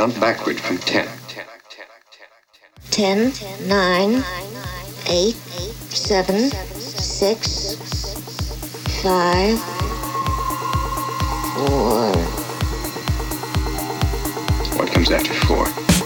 count backward from 10. 10, 9, 8, 7, 6, 5, 4. What comes after 4?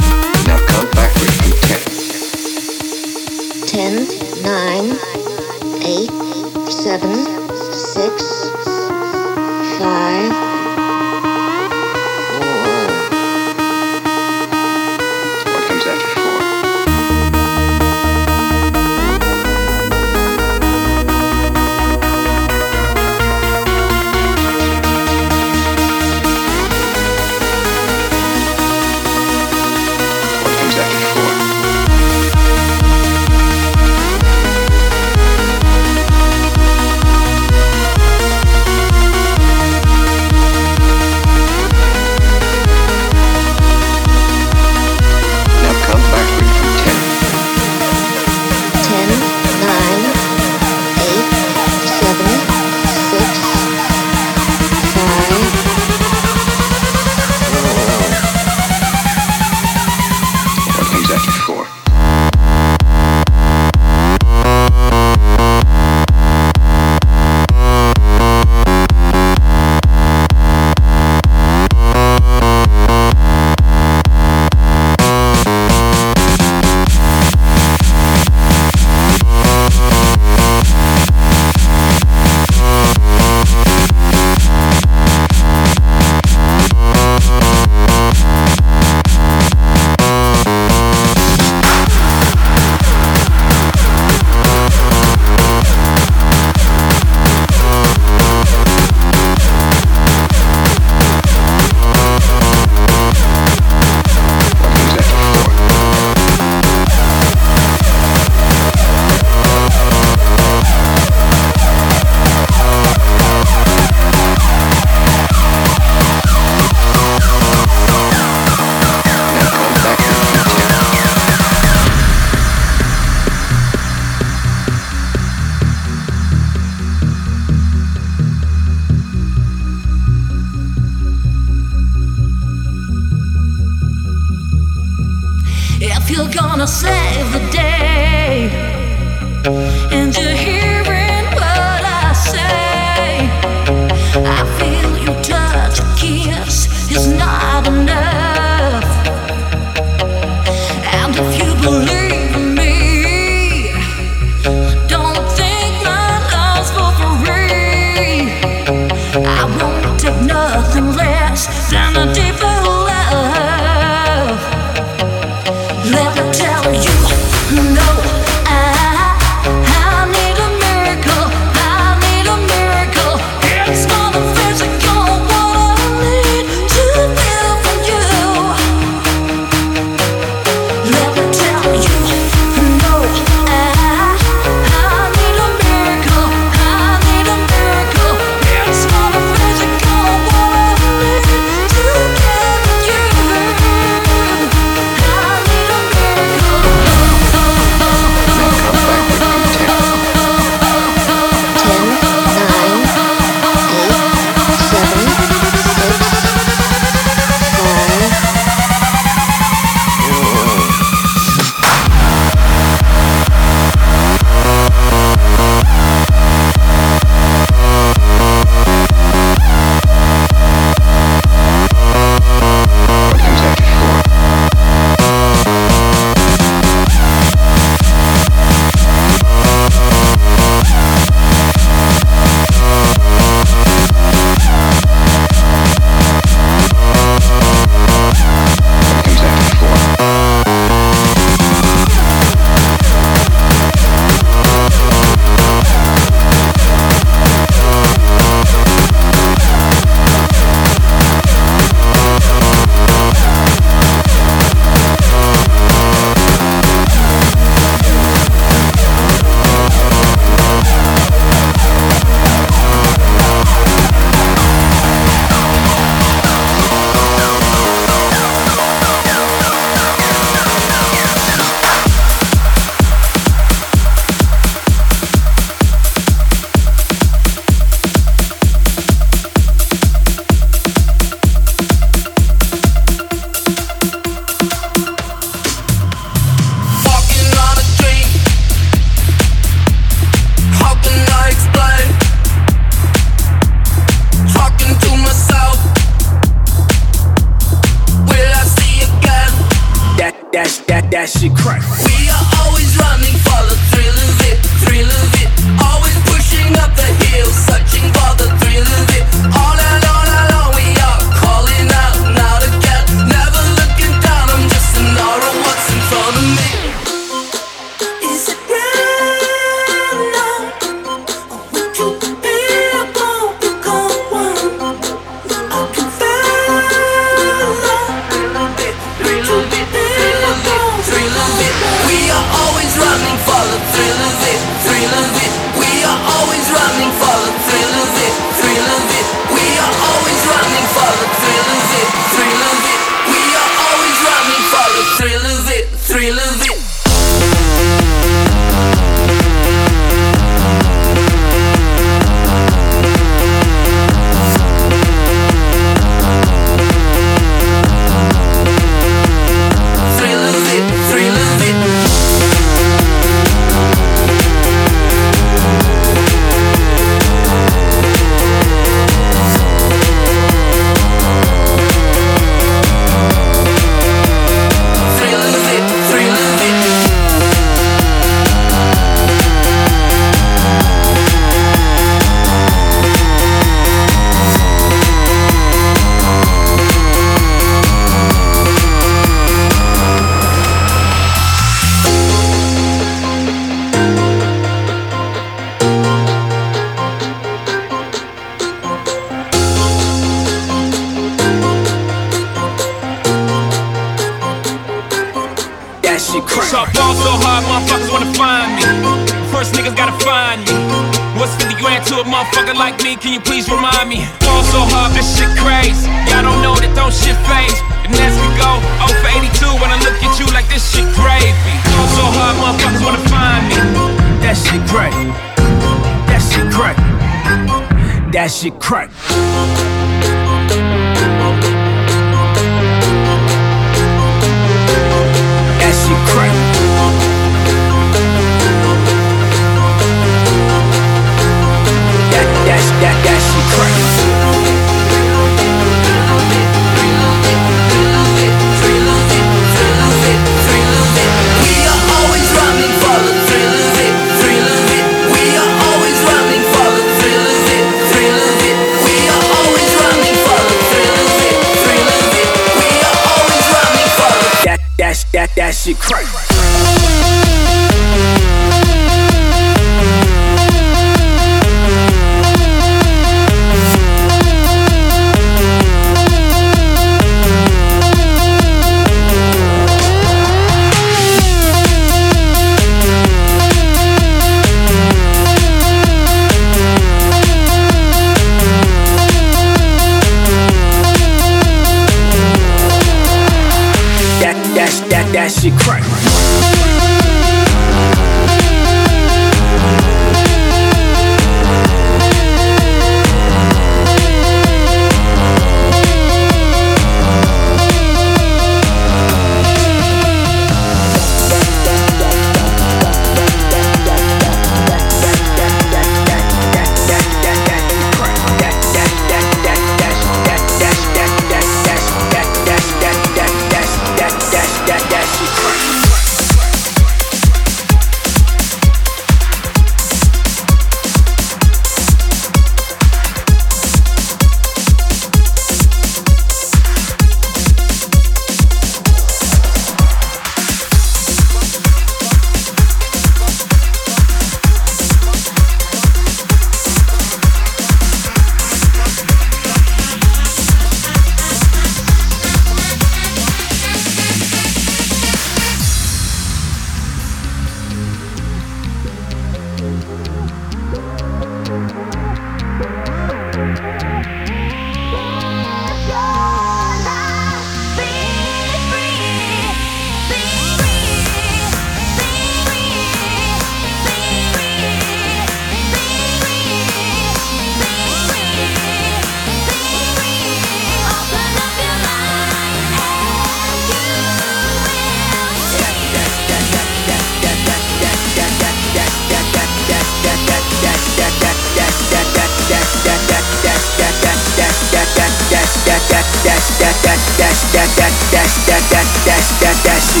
that that that that that that that that that shit.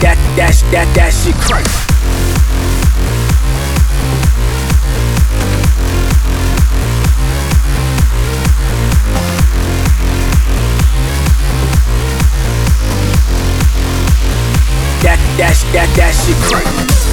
That that that that shit crazy. That that that shit crazy.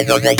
Let's go, let's go.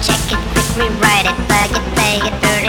check it, quick rewrite it, bug it, bang it, dirty.